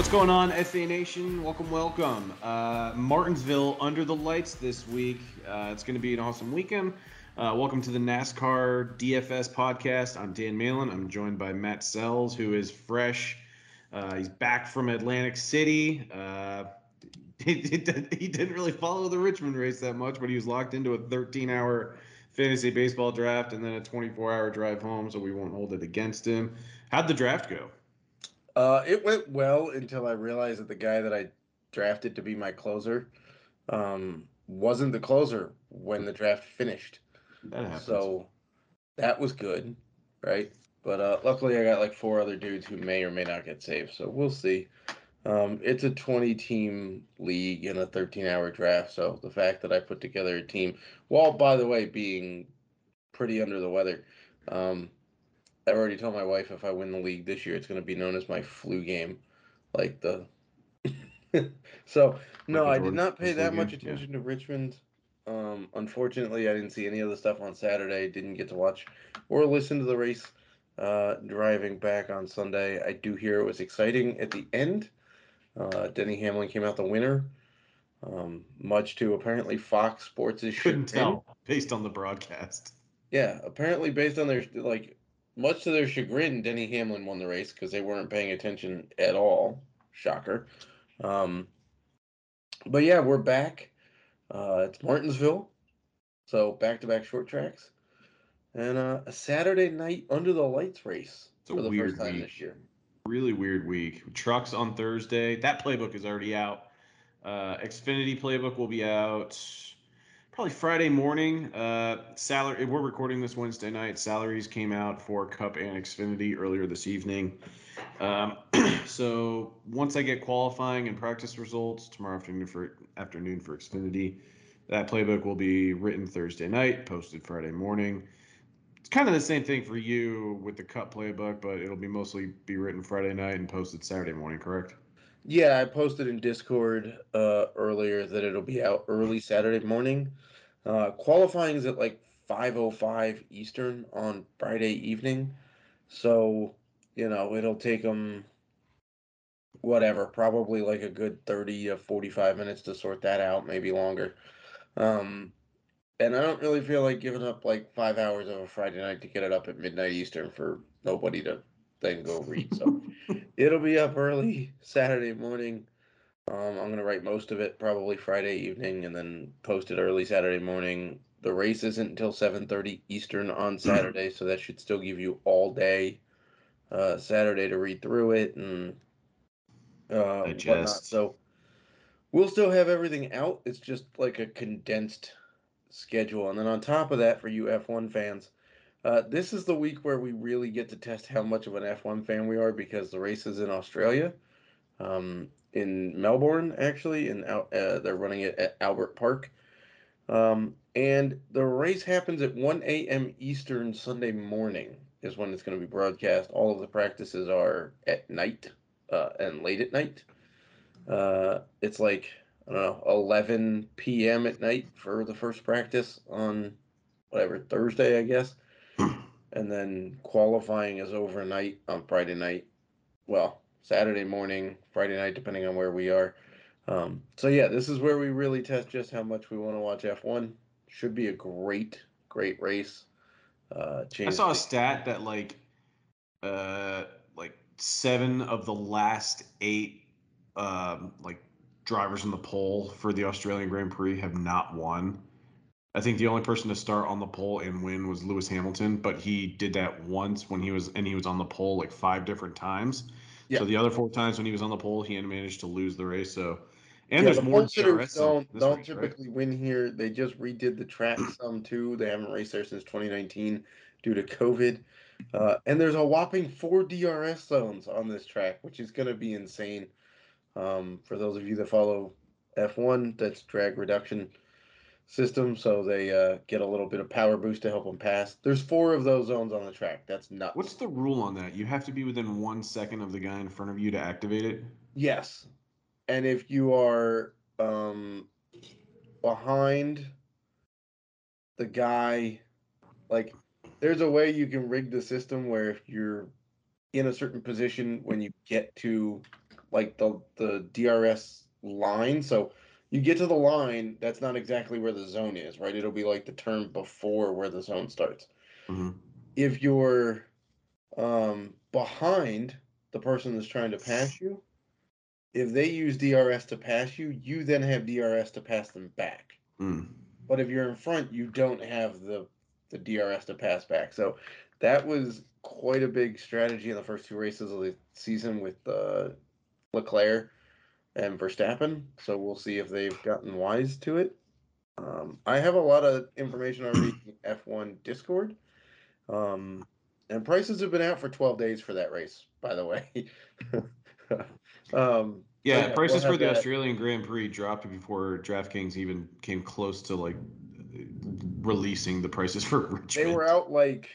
What's going on, FA Nation? Welcome, welcome. Uh, Martinsville under the lights this week. Uh, it's going to be an awesome weekend. Uh, welcome to the NASCAR DFS podcast. I'm Dan Malin. I'm joined by Matt Sells, who is fresh. Uh, he's back from Atlantic City. Uh, he, he didn't really follow the Richmond race that much, but he was locked into a 13 hour fantasy baseball draft and then a 24 hour drive home, so we won't hold it against him. How'd the draft go? Uh, it went well until I realized that the guy that I drafted to be my closer um, wasn't the closer when the draft finished. That. So that was good, right? But uh, luckily, I got like four other dudes who may or may not get saved. So we'll see. Um, it's a 20 team league in a 13 hour draft. So the fact that I put together a team, while by the way, being pretty under the weather, um, I've already told my wife if I win the league this year, it's going to be known as my flu game. Like the. so, no, I did not pay that much game? Yeah. attention to Richmond. Um, unfortunately, I didn't see any of the stuff on Saturday. Didn't get to watch or listen to the race uh, driving back on Sunday. I do hear it was exciting at the end. Uh, Denny Hamlin came out the winner, um, much to apparently Fox Sports' Couldn't tell based on the broadcast. Yeah, apparently based on their like, much to their chagrin, Denny Hamlin won the race because they weren't paying attention at all. Shocker. Um, but yeah, we're back. Uh, it's Martinsville, so back-to-back short tracks, and uh, a Saturday night under the lights race It's a for the weird first time week. this year. Really weird week. Trucks on Thursday. That playbook is already out. Uh, Xfinity playbook will be out probably Friday morning. Uh, salary. We're recording this Wednesday night. Salaries came out for Cup and Xfinity earlier this evening. Um, so once I get qualifying and practice results tomorrow afternoon for afternoon for Xfinity, that playbook will be written Thursday night, posted Friday morning. It's kind of the same thing for you with the Cup playbook, but it'll be mostly be written Friday night and posted Saturday morning, correct? Yeah, I posted in Discord uh, earlier that it'll be out early Saturday morning. Uh, qualifying is at like 5:05 Eastern on Friday evening, so you know it'll take them whatever, probably like a good 30 to 45 minutes to sort that out, maybe longer. Um, and I don't really feel like giving up like five hours of a Friday night to get it up at midnight Eastern for nobody to then go read. So it'll be up early Saturday morning. Um, I'm gonna write most of it probably Friday evening and then post it early Saturday morning. The race isn't until 7:30 Eastern on Saturday, so that should still give you all day uh, Saturday to read through it and uh, whatnot. So we'll still have everything out. It's just like a condensed schedule, and then on top of that, for you F1 fans, uh, this is the week where we really get to test how much of an F1 fan we are because the race is in Australia, um, in Melbourne actually, and uh, they're running it at Albert Park, um, and the race happens at 1 a.m. Eastern Sunday morning is when it's going to be broadcast. All of the practices are at night uh, and late at night. Uh, it's like I don't know 11 p.m. at night for the first practice on whatever Thursday, I guess and then qualifying is overnight on Friday night. Well, Saturday morning, Friday night, depending on where we are. Um, so yeah, this is where we really test just how much we want to watch F1. Should be a great, great race. Uh, I saw a stat that like uh like seven of the last eight um like drivers in the pole for the Australian Grand Prix have not won. I think the only person to start on the pole and win was Lewis Hamilton, but he did that once when he was and he was on the pole like five different times. Yeah. So the other four times when he was on the pole, he had managed to lose the race. So and Yeah, there's the more DRS don't don't race, right? typically win here. They just redid the track some too. They haven't raced there since 2019 due to COVID. Uh, and there's a whopping four DRS zones on this track, which is going to be insane. Um, for those of you that follow F1, that's drag reduction system, so they uh, get a little bit of power boost to help them pass. There's four of those zones on the track. That's nuts. What's the rule on that? You have to be within one second of the guy in front of you to activate it. Yes. And if you are um behind the guy like there's a way you can rig the system where if you're in a certain position when you get to like the the DRS line. So you get to the line, that's not exactly where the zone is, right? It'll be like the turn before where the zone starts. Mhm. If you're um, behind the person that's trying to pass you, if they use DRS to pass you, you then have DRS to pass them back. Mm. But if you're in front, you don't have the the DRS to pass back. So that was quite a big strategy in the first two races of the season with uh, Leclerc and Verstappen. So we'll see if they've gotten wise to it. Um, I have a lot of information on in F1 Discord. Um, and prices have been out for 12 days for that race, by the way. um, Yeah, yeah, prices we'll for the that. Australian Grand Prix dropped before DraftKings even came close to like releasing the prices for Richmond. they were out like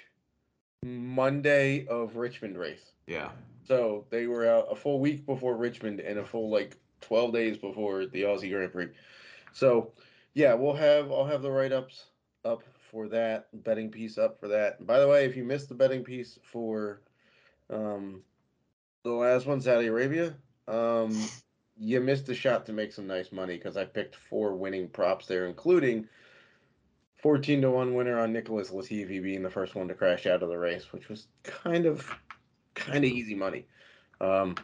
Monday of Richmond race. Yeah. So they were out a full week before Richmond and a full like 12 days before the Aussie Grand Prix. So yeah, we'll have I'll have the write ups up for that betting piece up for that. And by the way, if you missed the betting piece for um the last one, Saudi Arabia, um you missed a shot to make some nice money because I picked four winning props there, including 14 to 1 winner on Nicholas Latifi being the first one to crash out of the race, which was kind of kind of easy money. Um,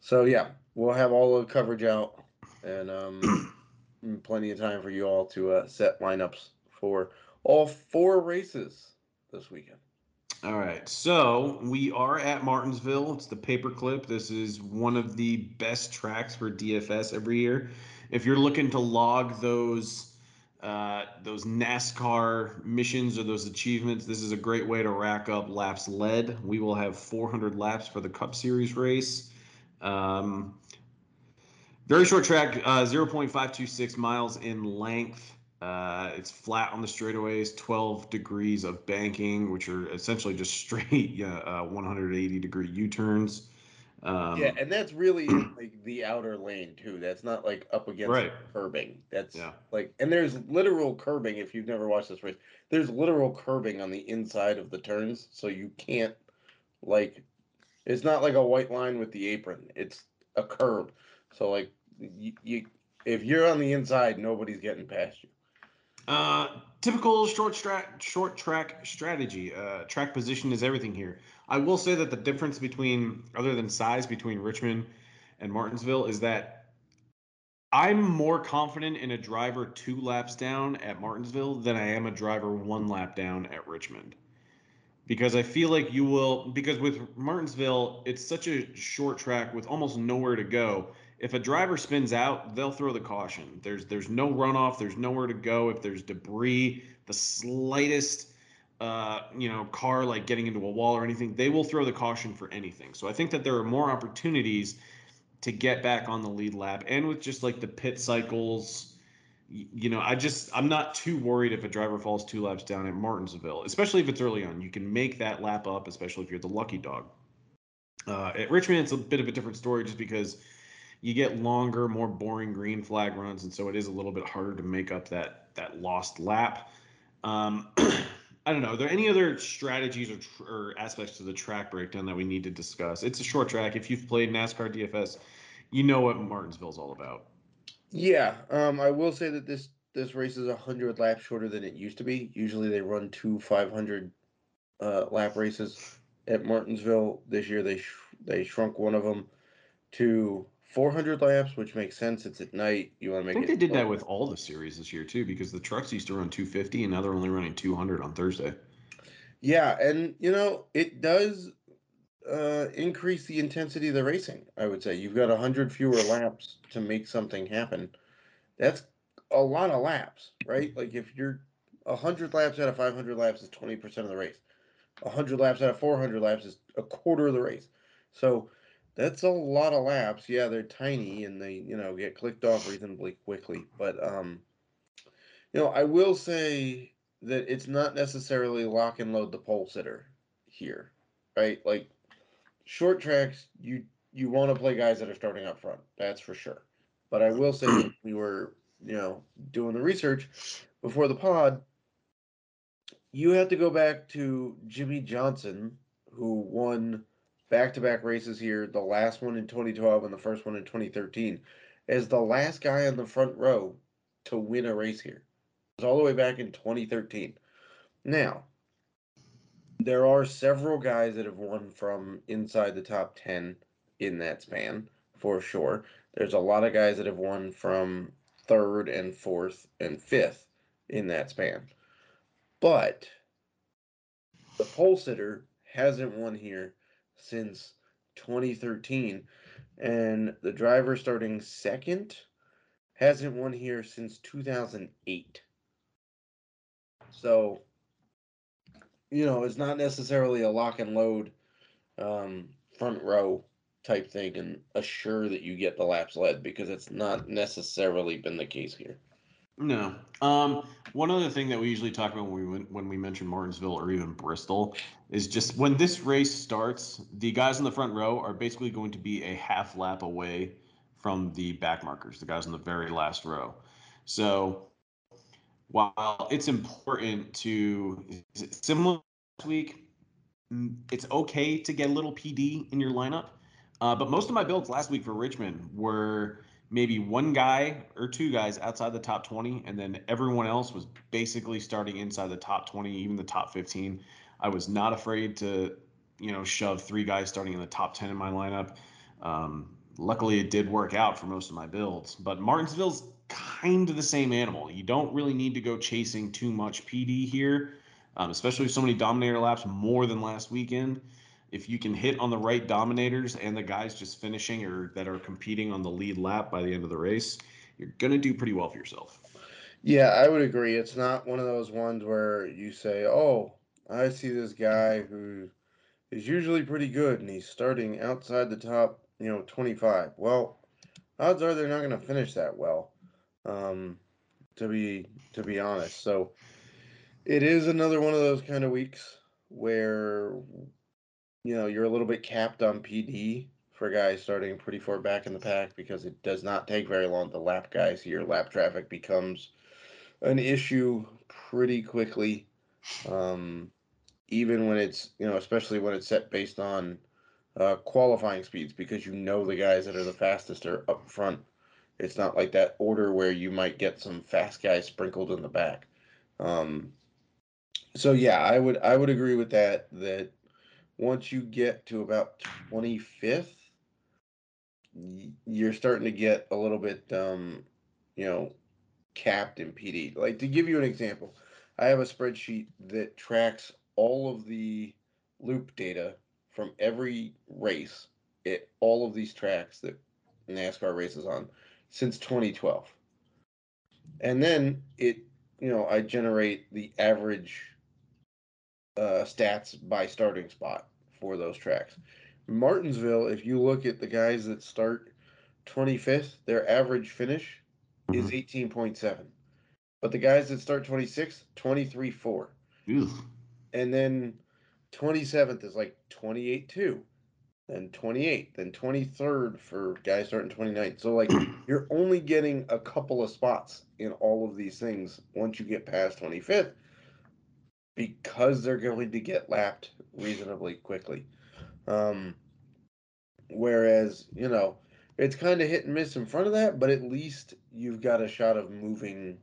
so yeah, we'll have all the coverage out and um, plenty of time for you all to uh, set lineups for all four races this weekend. All right. So we are at Martinsville. It's the paperclip. This is one of the best tracks for DFS every year. If you're looking to log those uh, those NASCAR missions or those achievements, this is a great way to rack up laps led. We will have 400 laps for the Cup Series race. Um, very short track, uh, 0.526 miles in length. Uh, it's flat on the straightaways, 12 degrees of banking, which are essentially just straight uh, 180 degree U turns. Um, yeah, and that's really like the outer lane too. That's not like up against Right. curbing. That's Yeah. like, and there's literal curbing. If you've never watched this race, there's literal curbing on the inside of the turns, so you can't like. It's not like a white line with the apron. It's a curb. So like you, you if you're on the inside, nobody's getting past you. Uh, typical short track short track strategy. Uh, track position is everything here. I will say that the difference between, other than size, between Richmond and Martinsville is that I'm more confident in a driver two laps down at Martinsville than I am a driver one lap down at Richmond. Because I feel like you will, because with Martinsville, it's such a short track with almost nowhere to go. If a driver spins out, they'll throw the caution. There's there's no runoff. There's nowhere to go. If there's debris, the slightest uh, you know, car like getting into a wall or anything, they will throw the caution for anything. So I think that there are more opportunities to get back on the lead lap, and with just like the pit cycles, you know, I just I'm not too worried if a driver falls two laps down at Martinsville, especially if it's early on. You can make that lap up, especially if you're the lucky dog. Uh, at Richmond, it's a bit of a different story just because you get longer, more boring green flag runs, and so it is a little bit harder to make up that that lost lap. Um, I don't know. Are there any other strategies or, tr- or aspects to the track breakdown that we need to discuss? It's a short track. If you've played NASCAR DFS, you know what Martinsville's all about. Yeah, um, I will say that this this race is hundred laps shorter than it used to be. Usually they run two five hundred uh, lap races at Martinsville. This year they sh- they shrunk one of them to four hundred laps, which makes sense. It's at night. You want to make. I think it. they did that with all the series this year too, because the trucks used to run 250 and now they're only running 200 on Thursday. Yeah, and you know it does uh, increase the intensity of the racing. I would say you've got hundred fewer laps to make something happen. That's a lot of laps, right? Like if you're hundred laps out of five hundred laps is twenty percent of the race. hundred laps out of four hundred laps is a quarter of the race. So that's a lot of laps. Yeah, they're tiny and they you know get clicked off reasonably quickly. But um, you know, I will say that it's not necessarily lock and load the pole sitter here, right? Like short tracks, you you want to play guys that are starting up front. That's for sure. But I will say we were, you know, doing the research before the pod. You have to go back to Jimmie Johnson, who won back to back races here, the last one in 2012 and the first one in 2013, as the last guy on the front row to win a race here. It was all the way back in 2013. Now, there are several guys that have won from inside the top 10 in that span, for sure. There's a lot of guys that have won from third and fourth and fifth in that span. But the pole sitter hasn't won here since 2013, and the driver starting second hasn't won here since 2008. So, you know, it's not necessarily a lock and load um, front row type thing and assure that you get the laps led because it's not necessarily been the case here. No. Um, one other thing that we usually talk about when we when we mention Martinsville or even Bristol is just when this race starts, the guys in the front row are basically going to be a half lap away from the back markers, the guys in the very last row. So while it's important to similar last week, mm, it's okay to get a little PD in your lineup. Uh, but most of my builds last week for Richmond were maybe one guy or two guys outside the top 20, and then everyone else was basically starting inside the top 20, even the top 15. I was not afraid to, you know, shove three guys starting in the top 10 in my lineup. Um, luckily, it did work out for most of my builds, but Martinsville's kind of the same animal. You don't really need to go chasing too much PD here, um, especially with so many dominator laps more than last weekend if you can hit on the right dominators and the guys just finishing or that are competing on the lead lap by the end of the race, you're going to do pretty well for yourself. Yeah, I would agree. It's not one of those ones where you say, "Oh, I see this guy who is usually pretty good and he's starting outside the top, you know, 25." Well, odds are they're not going to finish that well. Um, to be to be honest. So it is another one of those kind of weeks where you know, you're a little bit capped on PD for guys starting pretty far back in the pack because it does not take very long to lap guys here. Lap traffic becomes an issue pretty quickly. Um, even when it's, you know, especially when it's set based on uh, qualifying speeds because you know the guys that are the fastest are up front. It's not like that order where you might get some fast guys sprinkled in the back. Um, so yeah, I would I would agree with that. That once you get to about 25th, you're starting to get a little bit, um, you know, capped in PD. Like to give you an example, I have a spreadsheet that tracks all of the loop data from every race at all of these tracks that NASCAR races on since 2012. And then it, you know, I generate the average uh, stats by starting spot for those tracks. Martinsville, if you look at the guys that start 25th, their average finish mm-hmm. is 18.7. But the guys that start 26th, 23.4. And then 27th is like 28.2. Then 28, then 23rd for guys starting 29th. So, like, you're only getting a couple of spots in all of these things once you get past 25th because they're going to get lapped reasonably quickly. Um, whereas, you know, it's kind of hit and miss in front of that, but at least you've got a shot of moving,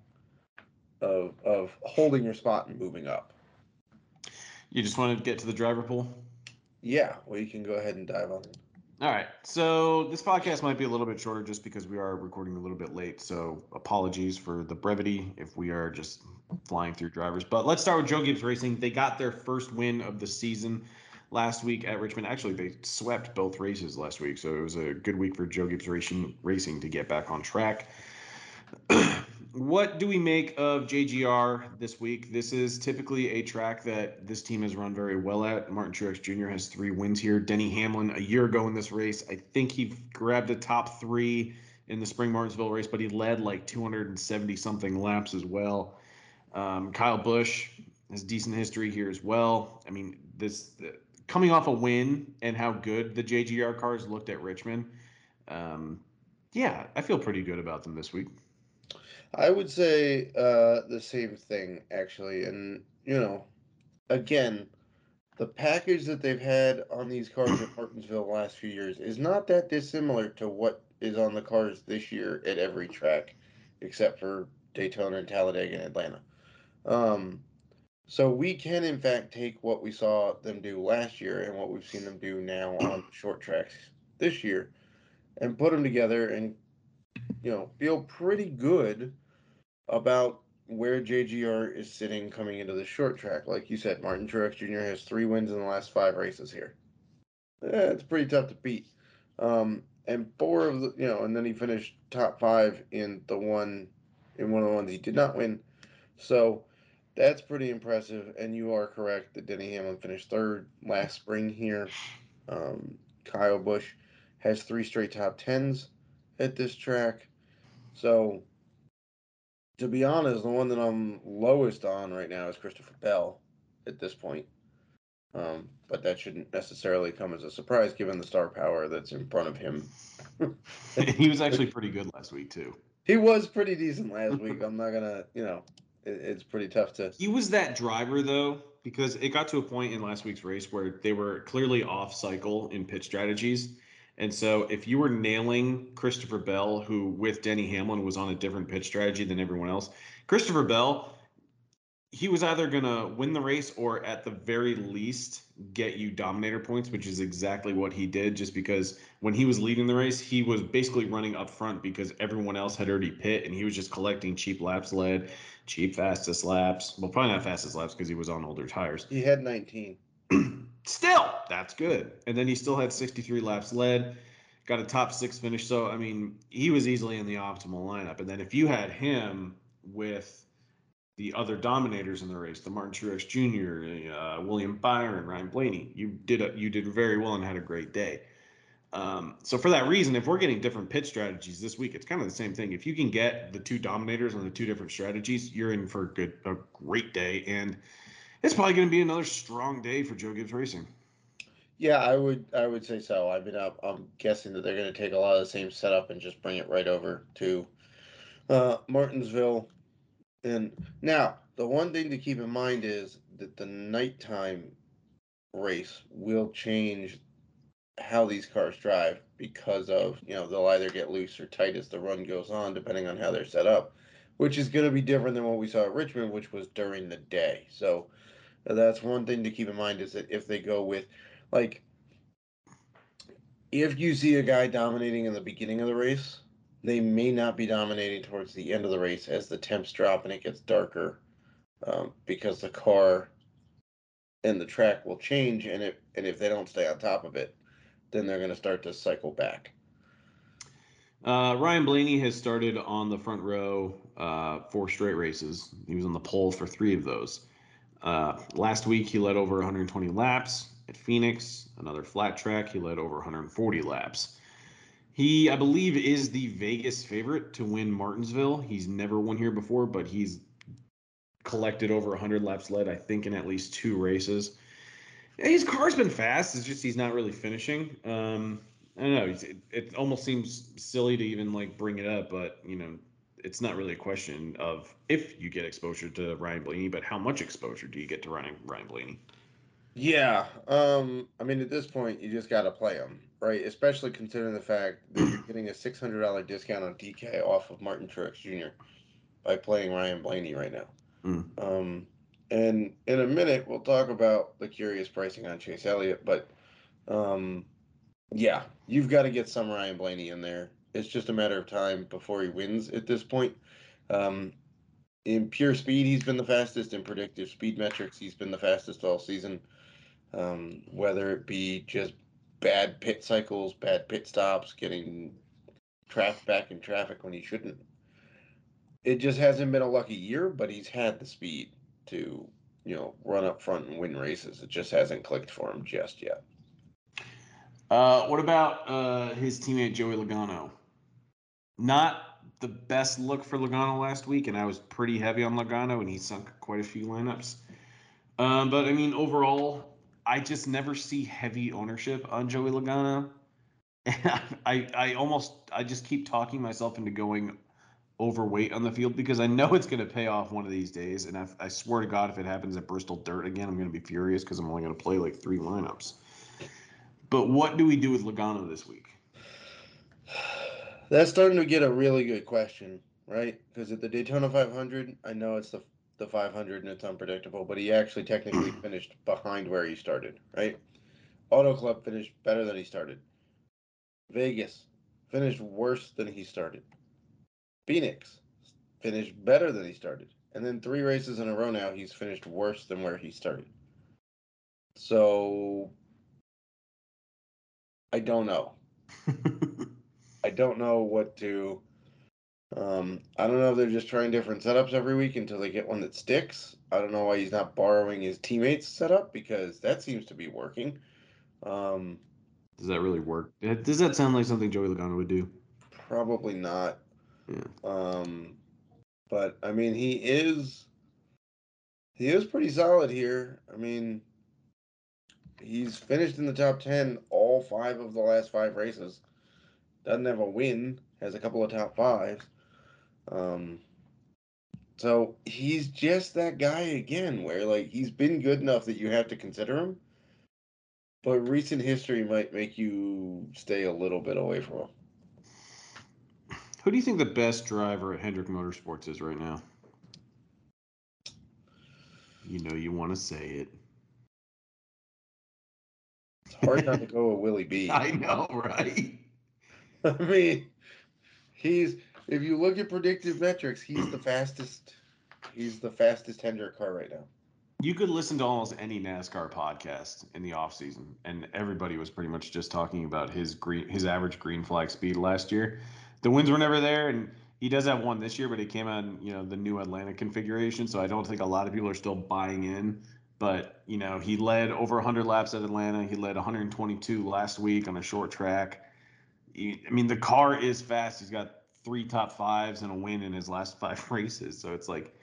of of holding your spot and moving up. You just want to get to the driver pool? Yeah, well, you can go ahead and dive on. All right. So this podcast might be a little bit shorter just because we are recording a little bit late. So apologies for the brevity if we are just flying through drivers. But let's start with Joe Gibbs Racing. They got their first win of the season last week at Richmond. Actually, they swept both races last week. So it was a good week for Joe Gibbs Racing, Racing to get back on track. what do we make of JGR this week? This is typically a track that this team has run very well at. Martin Truex Jr. has three wins here. Denny Hamlin, a year ago in this race, I think he grabbed a top three in the spring Martinsville race, but he led like 270 something laps as well. Um, Kyle Busch has decent history here as well. I mean, this coming off a win and how good the JGR cars looked at Richmond. Um, yeah, I feel pretty good about them this week. I would say uh, the same thing actually, and you know, again, the package that they've had on these cars at Martinsville the last few years is not that dissimilar to what is on the cars this year at every track, except for Daytona and Talladega and Atlanta. Um, so we can in fact take what we saw them do last year and what we've seen them do now on short tracks this year and put them together and you know feel pretty good about where JGR is sitting coming into the short track. Like you said, Martin Truex Jr. has three wins in the last five races here. Eh, it's pretty tough to beat. Um, and four of the, you know, and then he finished top five in the one, in one of the ones he did not win. So that's pretty impressive. And you are correct that Denny Hamlin finished third last spring here. Um, Kyle Busch has three straight top tens at this track. So to be honest, the one that I'm lowest on right now is Christopher Bell at this point. Um, but that shouldn't necessarily come as a surprise given the star power that's in front of him. he was actually pretty good last week too. He was pretty decent last week. I'm not gonna, you know, it, it's pretty tough to. He was that driver though, because it got to a point in last week's race where they were clearly off cycle in pit strategies, and so if you were nailing Christopher Bell, who with Denny Hamlin was on a different pitch strategy than everyone else, Christopher Bell, he was either going to win the race or at the very least get you dominator points, which is exactly what he did. Just because when he was leading the race, he was basically running up front because everyone else had already pit and he was just collecting cheap laps led, cheap fastest laps. Well, probably not fastest laps because he was on older tires. He had 19. still, that's good. And then he still had 63 laps led, got a top six finish. So, I mean, he was easily in the optimal lineup. And then if you had him with the other dominators in the race, the Martin Truex Jr., uh, William Byron, Ryan Blaney, you did a, you did very well and had a great day. Um, so for that reason, if we're getting different pit strategies this week, it's kind of the same thing. If you can get the two dominators on the two different strategies, you're in for a good, a great day. And it's probably going to be another strong day for Joe Gibbs Racing. Yeah, I would I would say so. I mean, I'm, guessing that they're going to take a lot of the same setup and just bring it right over to uh, Martinsville. And now, the one thing to keep in mind is that the nighttime race will change how these cars drive because of, you know, they'll either get loose or tight as the run goes on, depending on how they're set up, which is going to be different than what we saw at Richmond, which was during the day. So that's one thing to keep in mind is that if they go with like if you see a guy dominating in the beginning of the race, they may not be dominating towards the end of the race as the temps drop and it gets darker, um, because the car and the track will change, and if and if they don't stay on top of it, then they're going to start to cycle back. Uh, Ryan Blaney has started on the front row uh, four straight races. He was on the pole for three of those. Uh, last week, he led over 120 laps at Phoenix, another flat track. He led over 140 laps. He, I believe, is the Vegas favorite to win Martinsville. He's never won here before, but he's collected over 100 laps led, I think, in at least two races. His car's been fast. It's just he's not really finishing. Um, I don't know. It, it almost seems silly to even like bring it up, but you know, it's not really a question of if you get exposure to Ryan Blaney, but how much exposure do you get to Ryan Ryan Blaney? Yeah, um, I mean, at this point, you just got to play him, right? Especially considering the fact that you're getting a six hundred dollar discount on DK off of Martin Truex Jr. by playing Ryan Blaney right now. Mm. Um, and in a minute, we'll talk about the curious pricing on Chase Elliott, but um, yeah, you've got to get some Ryan Blaney in there. It's just a matter of time before he wins at this point. Um, in pure speed, he's been the fastest. In predictive speed metrics, he's been the fastest all season. Um, whether it be just bad pit cycles, bad pit stops, getting trapped back in traffic when he shouldn't. It just hasn't been a lucky year, but he's had the speed to, you know, run up front and win races. It just hasn't clicked for him just yet. Uh, what about uh, his teammate Joey Logano? Not the best look for Logano last week, and I was pretty heavy on Logano, and he sunk quite a few lineups. Um, but I mean, overall, I just never see heavy ownership on Joey Logano. I, I almost, I just keep talking myself into going overweight on the field because I know it's going to pay off one of these days. And I, I swear to God, if it happens at Bristol Dirt again, I'm going to be furious because I'm only going to play like three lineups. But what do we do with Logano this week? That's starting to get a really good question, right? Because at the Daytona 500, I know it's the the 500 and it's unpredictable, but he actually technically finished behind where he started, right? Auto Club finished better than he started. Vegas finished worse than he started. Phoenix finished better than he started. And then three races in a row now, he's finished worse than where he started. So I don't know. I don't know what to. Um, I don't know if they're just trying different setups every week until they get one that sticks. I don't know why he's not borrowing his teammates' setup because that seems to be working. Um, Does that really work? Does that sound like something Joey Logano would do? probably not. Yeah. Um, but I mean, he is he is pretty solid here. I mean, he's finished in the top ten all five of the last five races. Doesn't have a win. Has a couple of top fives. Um, so he's just that guy again, where like he's been good enough that you have to consider him. But recent history might make you stay a little bit away from him. Who do you think the best driver at Hendrick Motorsports is right now? You know you want to say it. It's hard not to go with Willie B. I know, right? I mean, he's if you look at predictive metrics, he's the fastest. He's the fastest Hendrick car right now. You could listen to almost any NASCAR podcast in the off season, and everybody was pretty much just talking about his green, his average green flag speed last year. The wins were never there, and he does have one this year, but he came on you know the new Atlanta configuration, so I don't think a lot of people are still buying in. But you know he led over 100 laps at Atlanta. He led 122 last week on a short track. I mean the car is fast. He's got three top fives and a win in his last five races. So it's like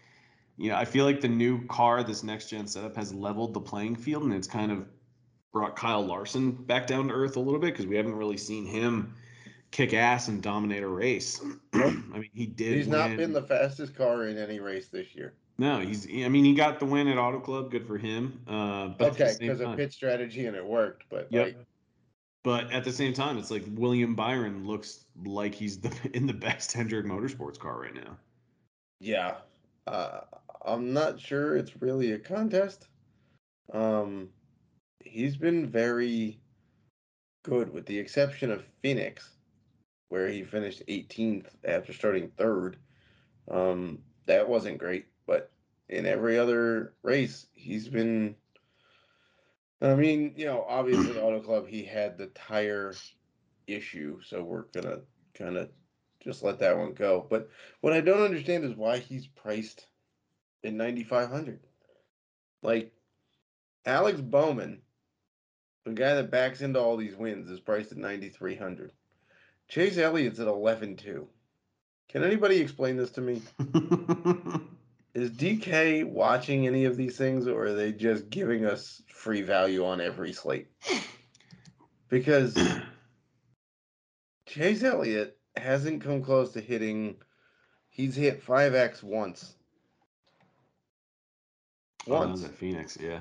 you know, I feel like the new car, this next gen setup, has leveled the playing field, and it's kind of brought Kyle Larson back down to earth a little bit because we haven't really seen him kick ass and dominate a race. I mean, he did. He's not been the fastest car in any race this year. No, he's. I mean, he got the win at Auto Club. Good for him. Uh, but okay, because of pit strategy and it worked. But Yep. like, But at the same time, it's like William Byron looks like he's the in the best Hendrick Motorsports car right now. yeah, uh, I'm not sure it's really a contest. Um, he's been very good, with the exception of Phoenix, where he finished 18th after starting third. Um, that wasn't great, but in every other race, he's been. I mean, you know, obviously, Auto Club, he had the tire issue, so we're gonna kind of just let that one go. But what I don't understand is why he's priced in 9500 like alex bowman the guy that backs into all these wins is priced at 9300 chase elliott's at 11.2 can anybody explain this to me is dk watching any of these things or are they just giving us free value on every slate because chase elliott hasn't come close to hitting he's hit 5x once Oh, once was at Phoenix, yeah.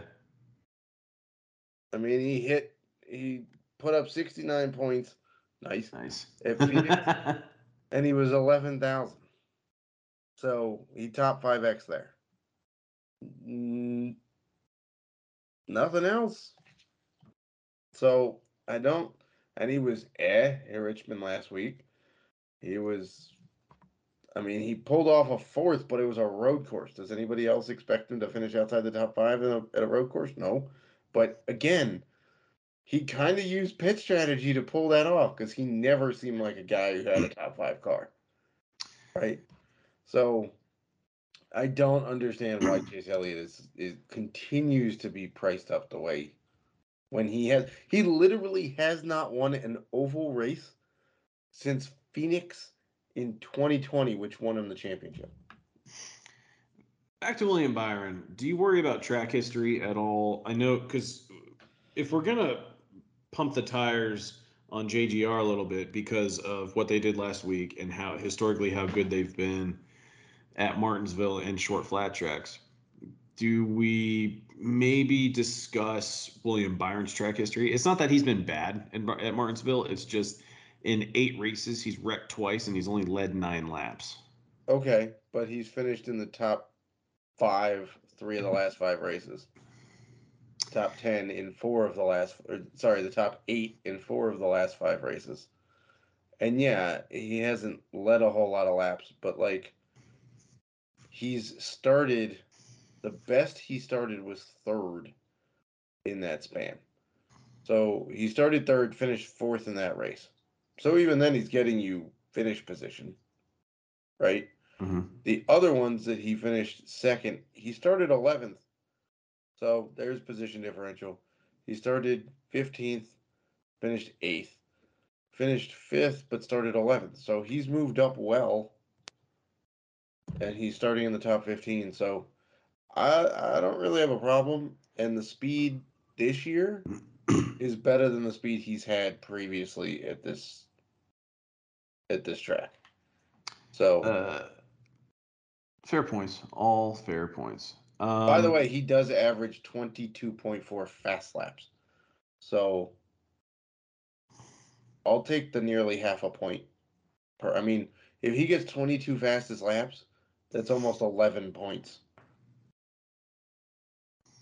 I mean, he hit, he put up 69 points. Nice. Nice. At Phoenix, and he was 11,000. So he topped 5X there. Mm, nothing else. So I don't, and he was eh in Richmond last week. He was, I mean, he pulled off a fourth, but it was a road course. Does anybody else expect him to finish outside the top five in a, at a road course? No. But again, he kind of used pit strategy to pull that off because he never seemed like a guy who had a top five car. Right. So I don't understand why Chase Elliott is, is continues to be priced up the way when he has he literally has not won an oval race since Phoenix in 2020, which won him the championship. Back to William Byron. Do you worry about track history at all? I know because if we're gonna pump the tires on JGR a little bit because of what they did last week and how historically how good they've been at Martinsville and short flat tracks. Do we maybe discuss William Byron's track history? It's not that he's been bad in, at Martinsville. It's just in eight races he's wrecked twice and he's only led nine laps. Okay, but he's finished in the top five, three of the last five races. Top ten in four of the last, or, sorry, the top eight in four of the last five races. And yeah, he hasn't led a whole lot of laps, but like he's started the best he started was third in that span. So he started third, finished fourth in that race. So even then, he's getting you finish position, right? Mm-hmm. The other ones that he finished second, he started 11th. So there's position differential. He started 15th, finished 8th, finished 5th, but started 11th. So he's moved up well. And he's starting in the top 15. So I I don't really have a problem. And the speed this year is better than the speed he's had previously at this at this track. So Uh, fair points. All fair points. Um, By the way, he does average 22.4 fast laps. So I'll take the nearly half a point per. I mean, if he gets 22 fastest laps, that's almost 11 points.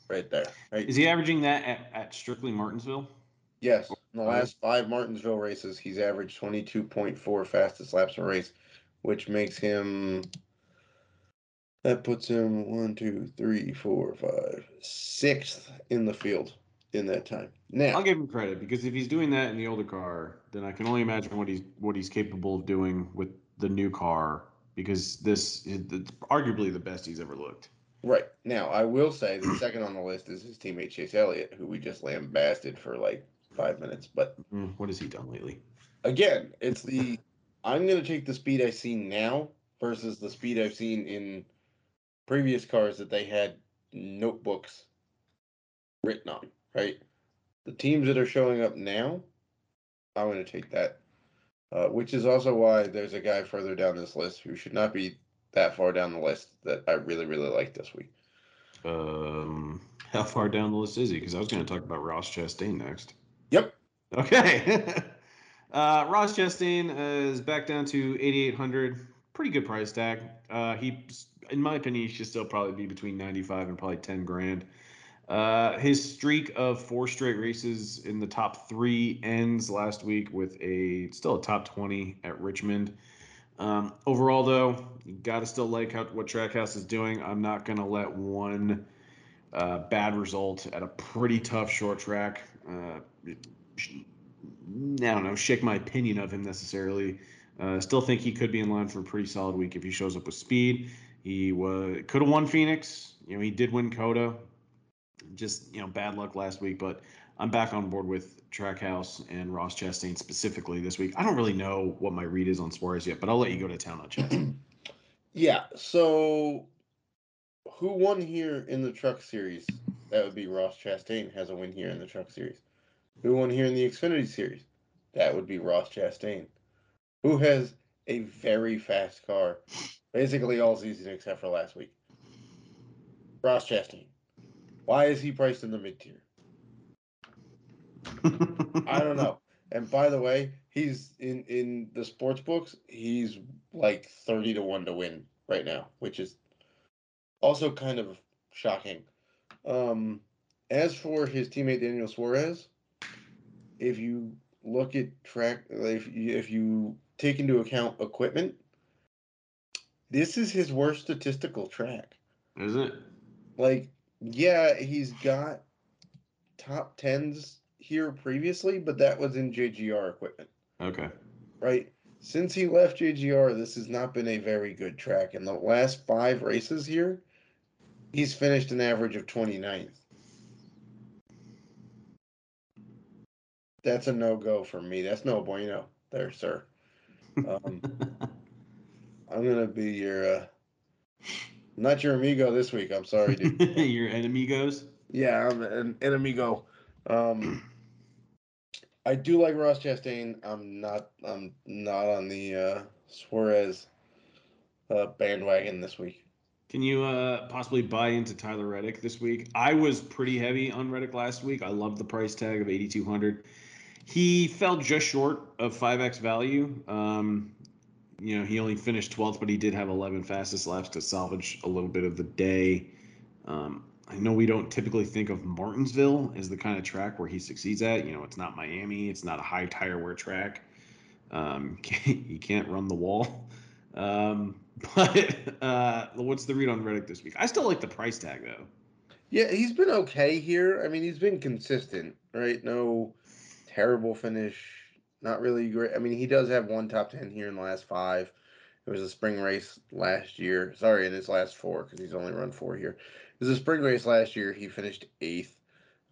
Right there. Right? is he averaging that at, at strictly Martinsville? Yes. In the last five Martinsville races, he's averaged 22.4 fastest laps per race, which makes him. That puts him one, two, three, four, five, sixth in the field in that time. Now, I'll give him credit because if he's doing that in the older car, then I can only imagine what he's what he's capable of doing with the new car. Because this is arguably the best he's ever looked. right now, I will say the second on the list is his teammate Chase Elliott, who we just lambasted for like five minutes. But Mm, what has he done lately? again, it's the I'm going to take the speed I see now versus the speed I've seen in previous cars that they had notebooks written on, right? The teams that are showing up now, I'm going to take that. Uh, which is also why there's a guy further down this list who should not be that far down the list that I really, really like this week. Um, how far down the list is he? Because I was going to talk about Ross Chastain next. Yep. Okay. uh, Ross Chastain is back down to 8,800. Pretty good price tag. Uh, he, in my opinion, he should still probably be between 95 and probably 10 grand. Uh, his streak of four straight races in the top three ends last week with a still a top 20 at Richmond. Um, overall, though, you got to still like how, what Trackhouse is doing. I'm not going to let one uh, bad result at a pretty tough short track. Uh, I don't know, shake my opinion of him necessarily. Uh, still think he could be in line for a pretty solid week if he shows up with speed. He was could have won Phoenix. You know, he did win COTA. Just you know, bad luck last week, but I'm back on board with Trackhouse and Ross Chastain specifically this week. I don't really know what my read is on Suarez yet, but I'll let you go to town on Chastain. Yeah. So, who won here in the Truck Series? That would be Ross Chastain has a win here in the Truck Series. Who won here in the Xfinity Series? That would be Ross Chastain. Who has a very fast car, basically all season except for last week? Ross Chastain. Why is he priced in the mid tier? I don't know. And by the way, he's in in the sports books. He's like thirty to one to win right now, which is also kind of shocking. Um, as for his teammate Daniel Suarez, if you look at track, if you, if you take into account equipment, this is his worst statistical track. Is it? Like, yeah, he's got top tens here previously, but that was in JGR equipment Okay. right? Since he left JGR, this has not been a very good track. In the last five races here, he's finished an average of 29th. That's a no go for me. That's no bueno there, sir. Um, I'm going to be your, uh, not your amigo this week. I'm sorry, dude. Your enemigos. yeah, I'm an, amigo. Um, I do like Ross Chastain. I'm not. I'm not on the uh, Suarez uh, bandwagon this week. Can you uh, possibly buy into Tyler Reddick this week? I was pretty heavy on Reddick last week. I loved the price tag of 8,200. He fell just short of 5x value. Um, you know, he only finished 12th, but he did have 11 fastest laps to salvage a little bit of the day. Um, I know we don't typically think of Martinsville as the kind of track where he succeeds at. You know, it's not Miami, it's not a high tire wear track. Um, you can't run the wall. Um, but uh, what's the read on Reddick this week? I still like the price tag though. Yeah, he's been okay here. I mean, he's been consistent, right? No terrible finish. Not really great. I mean, he does have one top 10 here in the last five. It was a spring race last year. Sorry, in his last four, because he's only run four here. It was a spring race last year. He finished eighth.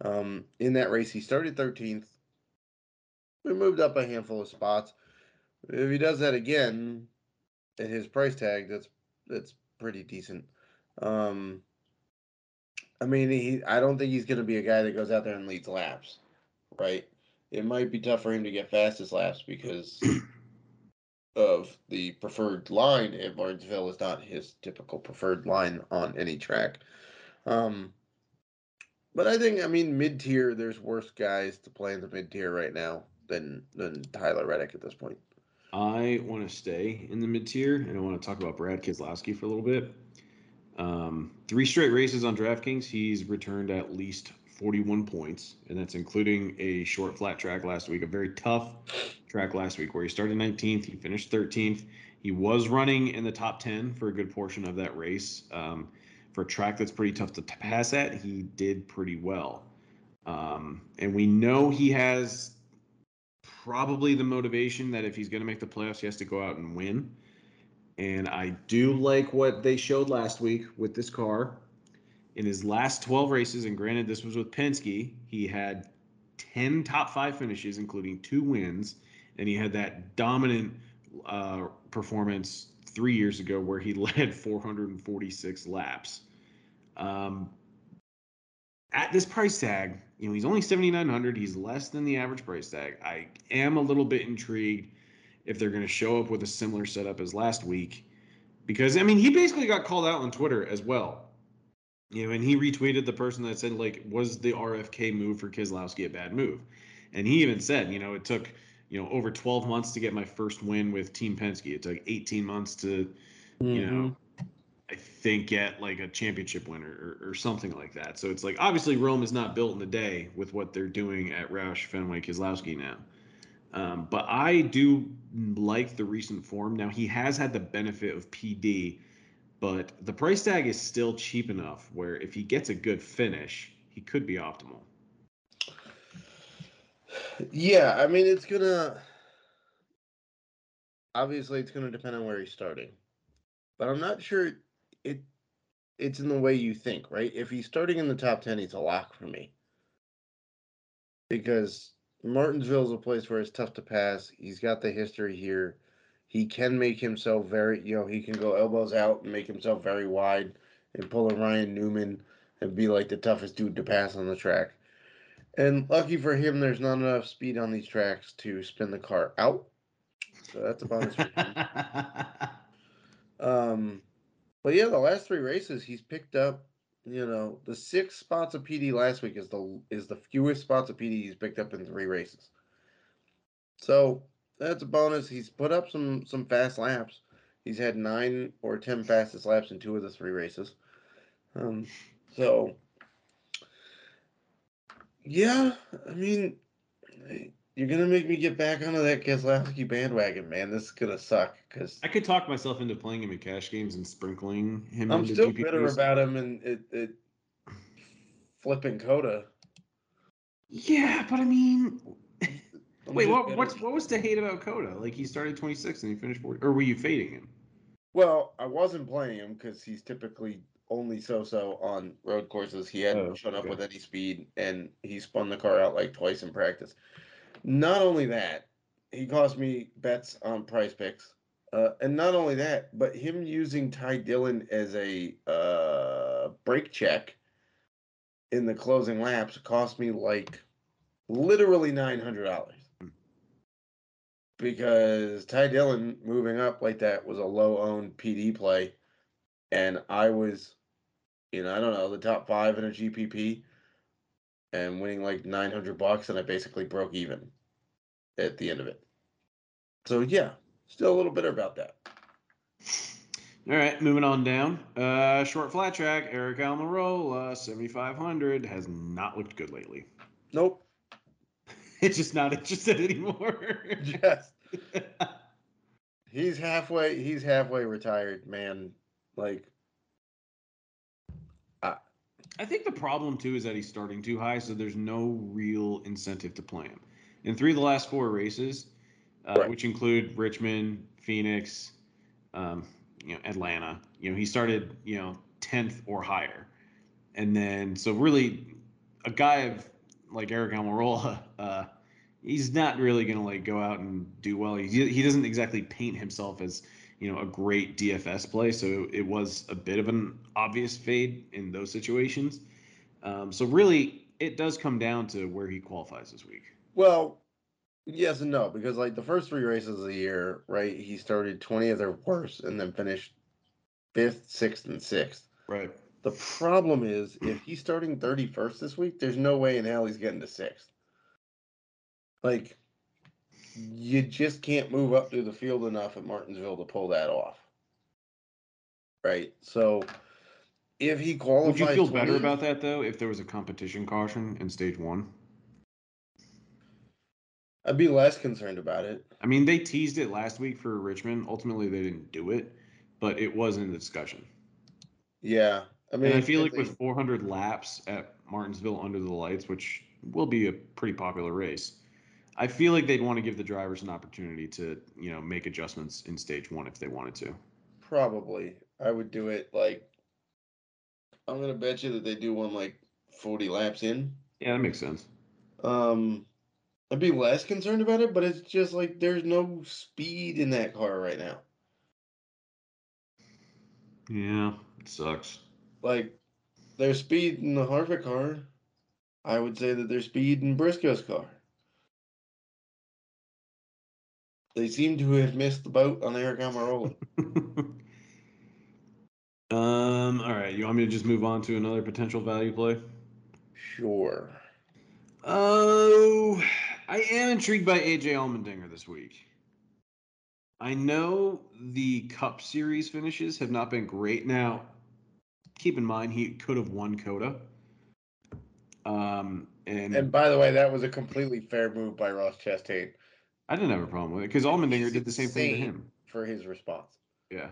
Um, in that race, he started 13th. We moved up a handful of spots. If he does that again at his price tag, that's that's pretty decent. Um, I mean, he I don't think he's going to be a guy that goes out there and leads laps, right? It might be tough for him to get fastest laps because of the preferred line at Martinsville is not his typical preferred line on any track. Um, but I think I mean mid tier. There's worse guys to play in the mid tier right now than than Tyler Reddick at this point. I want to stay in the mid tier, and I want to talk about Brad Keselowski for a little bit. Um, three straight races on DraftKings, he's returned at least 41 points, and that's including a short flat track last week, a very tough track last week where he started 19th, he finished 13th. He was running in the top 10 for a good portion of that race. Um, for a track that's pretty tough to pass at, he did pretty well. Um, and we know he has probably the motivation that if he's going to make the playoffs, he has to go out and win. And I do like what they showed last week with this car. In his last 12 races, and granted, this was with Penske, he had 10 top five finishes, including two wins. And he had that dominant uh, performance three years ago where he led 446 laps. Um, at this price tag, you know, he's only 7,900. He's less than the average price tag. I am a little bit intrigued if they're going to show up with a similar setup as last week, because I mean, he basically got called out on Twitter as well. You know, and he retweeted the person that said like, "Was the RFK move for Keselowski a bad move?" And he even said, you know, it took you know over 12 months to get my first win with Team Penske. It took 18 months to, mm-hmm. you know, I think get like a championship winner or, or, something like that. So it's like obviously Rome is not built in a day with what they're doing at Roush Fenway Keselowski now. Um, but I do like the recent form. Now he has had the benefit of PD, but the price tag is still cheap enough where if he gets a good finish, he could be optimal. Yeah, I mean it's gonna obviously it's gonna depend on where he's starting. But I'm not sure it it's in the way you think, right? If he's starting in the top ten, he's a lock for me. Because Martinsville is a place where it's tough to pass. He's got the history here. He can make himself very, you know, he can go elbows out and make himself very wide and pull a Ryan Newman and be like the toughest dude to pass on the track. And lucky for him, there's not enough speed on these tracks to spin the car out. So that's a bonus for him. um, but yeah, the last three races he's picked up. You know, the six spots of PD last week is the is the fewest spots of PD he's picked up in three races. So that's a bonus. He's put up some some fast laps. He's had nine or ten fastest laps in two of the three races. Um, so yeah, I mean, you're gonna make me get back onto that Keselowski bandwagon, man. This is gonna suck because I could talk myself into playing him in cash games and sprinkling him. I'm still GPPs. bitter about him and it, it flipping COTA. Yeah, but I mean, wait, what? What's what was to hate about COTA? Like he started 26 and he finished 40, or were you fading him? Well, I wasn't playing him because he's typically only so-so on road courses. He hadn't oh, shown up okay. with any speed, and he spun the car out like twice in practice. Not only that, he cost me bets on PrizePicks, uh, and not only that, but him using Ty Dillon as a uh, brake check in the closing laps cost me like literally nine hundred dollars. Because Ty Dillon moving up like that was a low owned PD play, and I was, you know, I don't know, the top five in a GPP, and winning like nine hundred bucks, and I basically broke even at the end of it. So yeah, still a little bitter about that. All right, moving on down. Uh, short flat track, Eric Almirola, 7,500, has not looked good lately. Nope. It's just not interested anymore. Yes. he's halfway. He's halfway retired, man. Like, I think the problem too is that he's starting too high, so there's no real incentive to play him. In three of the last four races, uh, Right. which include Richmond, Phoenix, um, you know, Atlanta, you know, he started, you know, tenth or higher, and then so really, a guy of like Eric Almirola, uh, he's not really going to like go out and do well. He he doesn't exactly paint himself as you know a great DFS play, so it was a bit of an obvious fade in those situations. Um, so really, it does come down to where he qualifies this week. well, yes and no because like the first three races of the year, right? He started twentieth or worse, and then finished fifth, sixth, and sixth. Right. The problem is if he's starting thirty first this week, there's no way in hell he's getting to sixth. Like, you just can't move up through the field enough at Martinsville to pull that off. Right. So, if he qualifies, Would you feel better about that though if there was a competition caution in stage one? I'd be less concerned about it. I mean, they teased it last week for Richmond. Ultimately, they didn't do it, but it was in the discussion. Yeah. I mean, and I feel like with 400 laps at Martinsville under the lights, which will be a pretty popular race, I feel like they'd want to give the drivers an opportunity to, you know, make adjustments in stage one if they wanted to. Probably. I would do it like I'm gonna bet you that they do one like 40 laps in. Yeah, that makes sense. Um I'd be less concerned about it, but it's just like there's no speed in that car right now. Yeah, it sucks. Like there's speed in the Harvick car. I would say that there's speed in Briscoe's car. They seem to have missed the boat on Eric Almirola. um. All right. You want me to just move on to another potential value play? sure. Oh, I am intrigued by AJ Allmendinger this week. I know the Cup Series finishes have not been great. Now, keep in mind he could have won COTA. Um, and, And by the way, that was a completely fair move by Ross Chastain. I didn't have a problem with it because Allmendinger He's did the same thing to him. for his response. Yeah.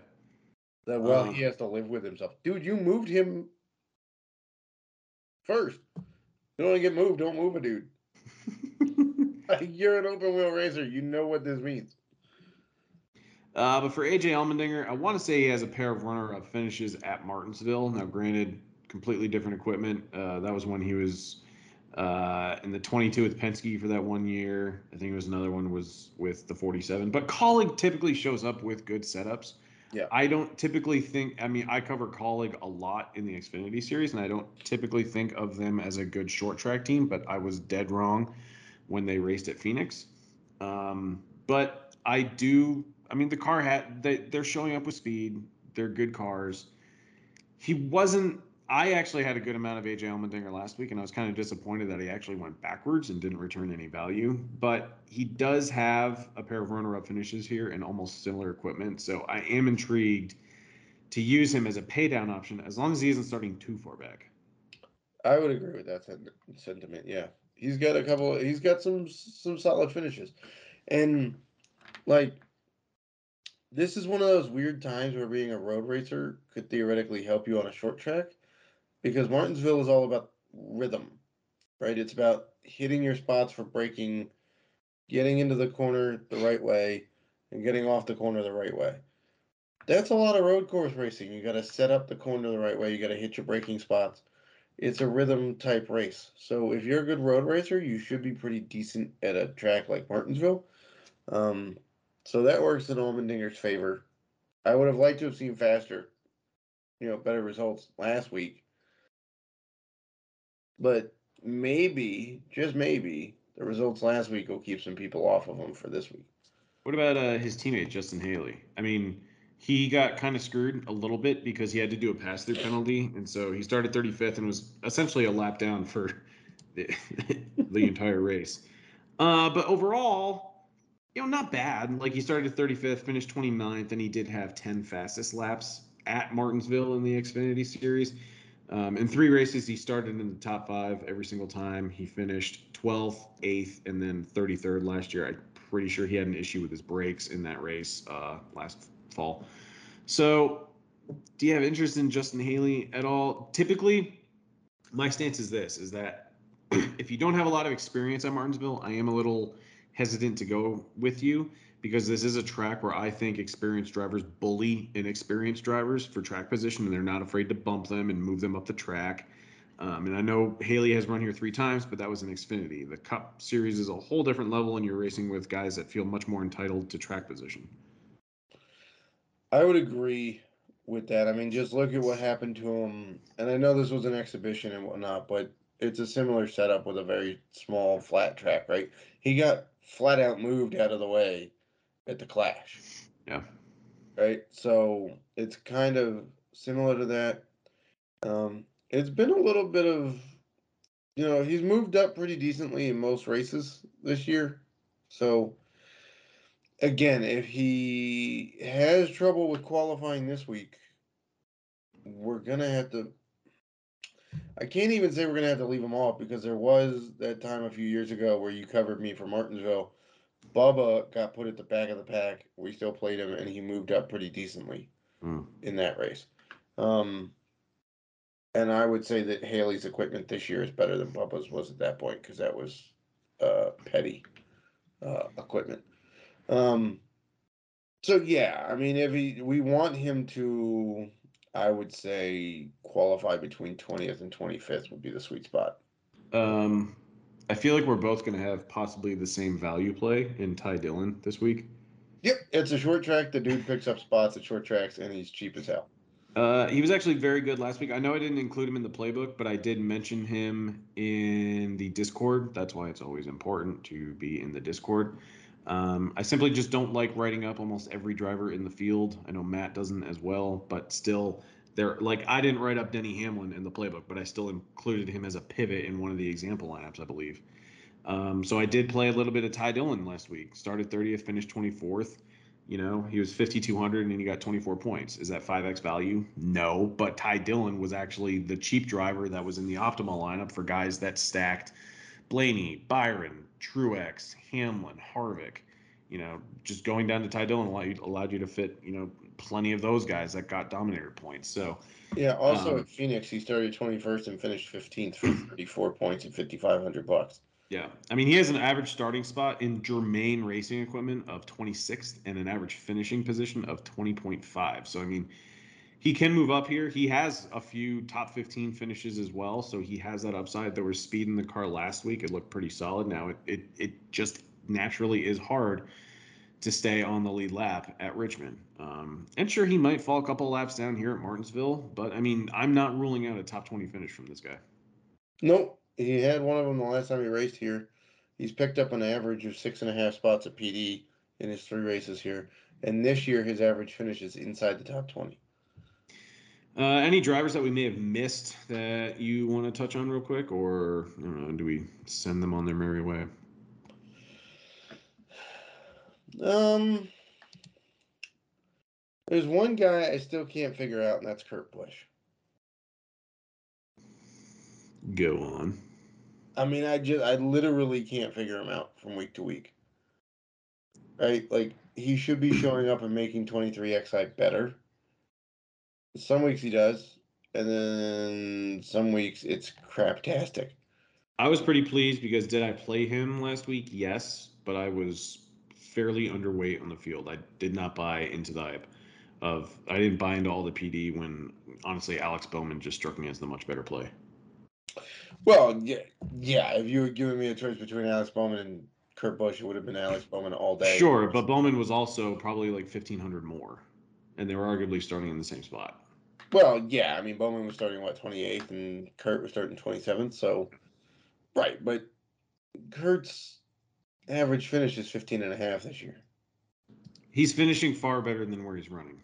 That well, Uh. he has to live with himself. Dude, you moved him first. You don't want to get moved, don't move a dude. You're an open wheel racer. You know what this means. Uh, but for AJ Allmendinger, I want to say he has a pair of runner-up finishes at Martinsville. Now, granted, completely different equipment. Uh, that was when he was uh, in the 22 with Penske for that one year. I think it was another one was with the 47. But Kaulig typically shows up with good setups. Yeah. I don't typically think. I mean, I cover Kaulig a lot in the Xfinity series, and I don't typically think of them as a good short track team. But I was dead wrong when they raced at Phoenix. Um, but I do. I mean, the car had they, they're showing up with speed. They're good cars. He wasn't. I actually had a good amount of AJ Allmendinger last week, and I was kind of disappointed that he actually went backwards and didn't return any value. But he does have a pair of runner-up finishes here and almost similar equipment, so I am intrigued to use him as a paydown option as long as he isn't starting too far back. I would agree with that sentiment. Yeah, he's got a couple. He's got some some solid finishes, and like this is one of those weird times where being a road racer could theoretically help you on a short track, because Martinsville is all about rhythm, right? It's about hitting your spots for braking, getting into the corner the right way, and getting off the corner the right way. That's a lot of road course racing. You got to set up the corner the right way. You got to hit your braking spots it's a rhythm type race. So if you're a good road racer, you should be pretty decent at a track like Martinsville. Um, so that works in Allmendinger's favor. I would have liked to have seen faster, you know, better results last week. But maybe, just maybe, the results last week will keep some people off of him for this week. What What about uh, his teammate Justin Haley? I mean, he got kind of screwed a little bit because he had to do a pass through penalty, and so he started 35th and was essentially a lap down for the, the entire race. Uh, but overall, you know, not bad. Like he started 35th, finished 29th, and he did have 10 fastest laps at Martinsville in the Xfinity Series. Um, in three races, he started in the top five every single time. He finished 12th, 8th, and then 33rd last year. I'm pretty sure he had an issue with his brakes in that race uh, last fall. So, do you have interest in Justin Haley at all? Typically, my stance is this: is that if you don't have a lot of experience at Martinsville, I am a little hesitant to go with you because this is a track where I think experienced drivers bully inexperienced drivers for track position, and they're not afraid to bump them and move them up the track. Um, and I know Haley has run here three times, but that was an Xfinity. The Cup Series is a whole different level, and you're racing with guys that feel much more entitled to track position. I would agree with that. I mean, just look at what happened to him. And I know this was an exhibition and whatnot, but it's a similar setup with a very small flat track, right? He got flat out moved out of the way at the clash. Yeah. Right. So it's kind of similar to that. Um, it's been a little bit of, you know, he's moved up pretty decently in most races this year. So again, if he has trouble with qualifying this week, we're gonna have to. I can't even say we're gonna have to leave him off because there was that time a few years ago where you covered me for Martinsville. Bubba got put at the back of the pack. We still played him, and he moved up pretty decently Mm. in that race. Um, and I would say that Haley's equipment this year is better than Bubba's was at that point because that was uh, petty uh, equipment. Um, so yeah, I mean, if he, we want him to, I would say qualify between twentieth and twenty fifth would be the sweet spot. Um, I feel like we're both going to have possibly the same value play in Ty Dillon this week. Yep, it's a short track. The dude picks up spots at short tracks, and he's cheap as hell. Uh, he was actually very good last week. I know I didn't include him in the playbook, but I did mention him in the Discord. That's why it's always important to be in the Discord. Um, I simply just don't like writing up almost every driver in the field. I know Matt doesn't as well, but still, there. Like I didn't write up Denny Hamlin in the playbook, but I still included him as a pivot in one of the example lineups, I believe. Um, so I did play a little bit of Ty Dillon last week. Started 30th, finished 24th. You know, he was 5,200 and he got 24 points. Is that 5x value? No, but Ty Dillon was actually the cheap driver that was in the optimal lineup for guys that stacked Blaney, Byron, Truex, Hamlin, Harvick. You know, just going down to Ty Dillon allowed you, allowed you to fit, you know, plenty of those guys that got dominator points. So, Yeah. Also Um, at Phoenix, he started twenty first and finished fifteenth for thirty four points and fifty five hundred bucks. Yeah, I mean he has an average starting spot in Germain racing equipment of 26th and an average finishing position of 20.5. So I mean, he can move up here. He has a few top 15 finishes as well, so he has that upside. There was speed in the car last week; it looked pretty solid. Now it it it just naturally is hard to stay on the lead lap at Richmond. Um, and sure, he might fall a couple laps down here at Martinsville, but I mean, I'm not ruling out a top 20 finish from this guy. Nope. He had one of them the last time he raced here. He's picked up an average of six and a half spots at PD in his three races here. And this year, his average finish is inside the top 20. Uh, any drivers that we may have missed that you want to touch on real quick, or I don't know, do we send them on their merry way? Um, there's one guy I still can't figure out, and that's Kurt Busch. Go on. I mean, I just, I literally can't figure him out from week to week. Right? Like, he should be showing up and making 23XI better. Some weeks he does, and then some weeks it's craptastic. I was pretty pleased because did I play him last week? Yes, but I was fairly underweight on the field. I did not buy into the hype of I didn't buy into all the PD when honestly Alex Bowman just struck me as the much better play. Well, yeah, yeah. If you were giving me a choice between Alex Bowman and Kurt Busch, it would have been Alex Bowman all day. Sure, but Bowman was also probably like fifteen hundred more, and they were arguably starting in the same spot. Well, yeah. I mean, Bowman was starting what twenty eighth, and Kurt was starting twenty seventh. So, right, but Kurt's average finish is 15 and a half this year. He's finishing far better than where he's running.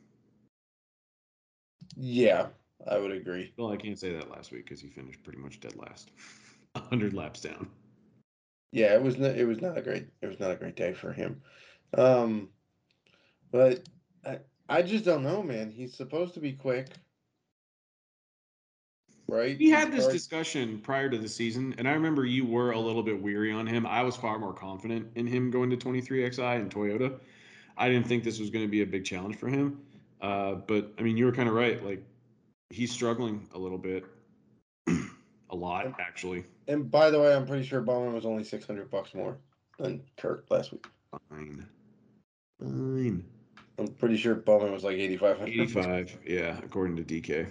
Yeah, I would agree. Well, I can't say that last week because he finished pretty much dead last, hundred laps down. Yeah, it was not, it was not a great it was not a great day for him. Um, but I I just don't know, man. He's supposed to be quick, right? We had He's this hard- discussion prior to the season, and I remember you were a little bit weary on him. I was far more confident in him going to 23XI and Toyota. I didn't think this was going to be a big challenge for him. Uh, but I mean, you were kind of right. Like he's struggling a little bit, a lot actually. And by the way, I'm pretty sure Bowman was only six hundred bucks more than Kurt last week. Fine, fine. I'm pretty sure Bowman was like eighty five hundred. 85, yeah, according to DK.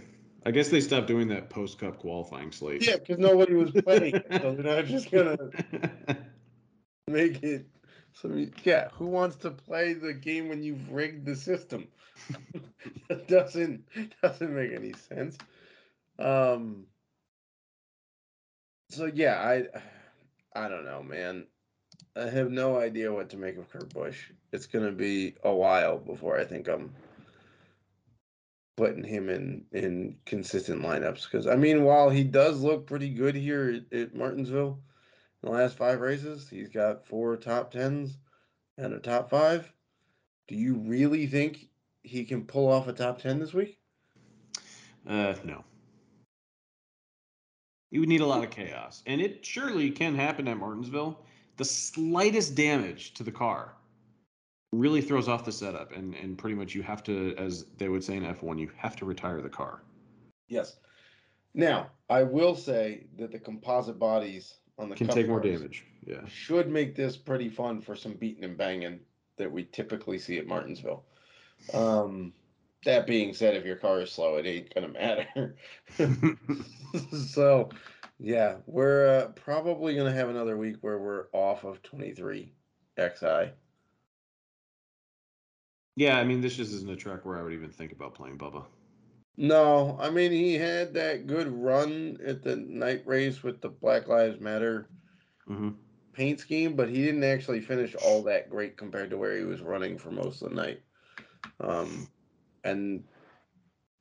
I guess they stopped doing that post cup qualifying slate. Yeah, because nobody was playing, so they're not just gonna make it. So yeah, who wants to play the game when you've rigged the system? that doesn't doesn't make any sense. Um. So yeah, I I don't know, man. I have no idea what to make of Kurt Busch. It's gonna be a while before I think I'm putting him in in consistent lineups. Because I mean, while he does look pretty good here at, at Martinsville, in the last five races, he's got four top tens and a top five. Do you really think he can pull off a top ten this week? Uh, no. You would need a lot of chaos, and it surely can happen at Martinsville. The slightest damage to the car really throws off the setup, and and pretty much you have to, as they would say in F1, you have to retire the car. Yes. Now, I will say that the composite bodies on the Can take more damage. Yeah. Should make this pretty fun for some beating and banging that we typically see at Martinsville. Um, that being said, if your car is slow, it ain't gonna matter. so, yeah, we're uh, probably gonna have another week where we're off of twenty three XI. yeah, I mean, this just isn't a track where I would even think about playing Bubba. No, I mean he had that good run at the night race with the Black Lives Matter hmm paint scheme, but he didn't actually finish all that great compared to where he was running for most of the night. Um, and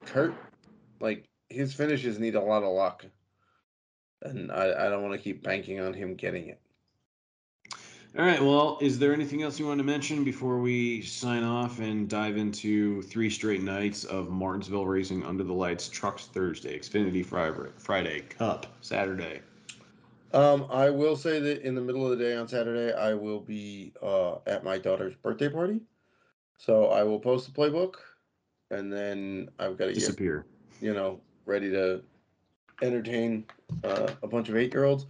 Kurt, like his finishes need a lot of luck, and I, I don't want to keep banking on him getting it. All right. Well, is there anything else you want to mention before we sign off and dive into three straight nights of Martinsville racing under the lights? Trucks Thursday, Xfinity Friday, Friday, Cup Saturday. Um, I will say that in the middle of the day on Saturday, I will be uh, at my daughter's birthday party, so I will post the playbook, and then I've got to get Disappear. you know, ready to entertain uh, a bunch of eight year olds.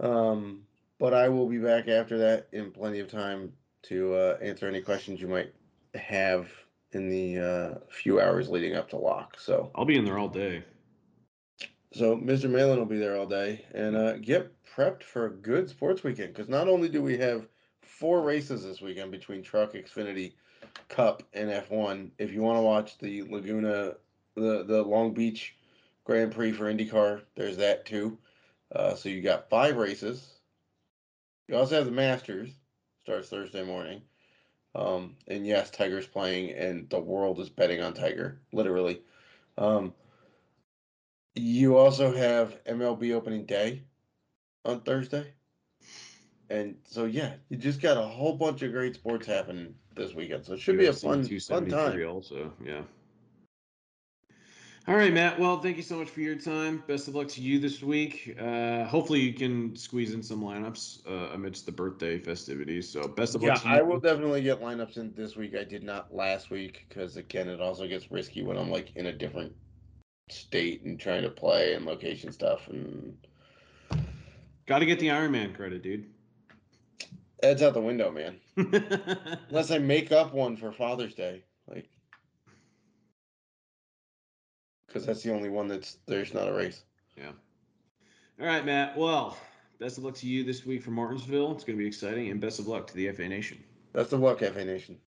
Um, but I will be back after that in plenty of time to uh, answer any questions you might have in the uh, few hours leading up to lock. So, I'll be in there all day. so Mr. Malin will be there all day and uh, get prepped for a good sports weekend because not only do we have four races this weekend between Truck, Xfinity, Cup, and F1. If you want to watch the Laguna, the the Long Beach Grand Prix for IndyCar, there's that too. Uh, so you got five races. You also have the Masters, starts Thursday morning. Um, and yes, Tiger's playing, and the world is betting on Tiger, literally. Um, you also have MLB opening day on Thursday. And so yeah, you just got a whole bunch of great sports happening this weekend. So it should be a fun, fun time. Also, yeah. All right, Matt. Well, thank you so much for your time. Best of luck to you this week. Uh, hopefully, you can squeeze in some lineups uh, amidst the birthday festivities. So, best of Yeah, luck Yeah. I will definitely get lineups in this week. I did not last week because again, it also gets risky when I'm like in a different state and trying to play and location stuff, and Got to get the Iron Man credit, dude. that's out the window, man. Unless I make up one for Father's Day, like, because that's the only one that's there's not a race. yeah. All right, Matt. Well, best of luck to you this week for Martinsville. It's going to be exciting, and best of luck to the FA Nation. Best of luck, FA Nation.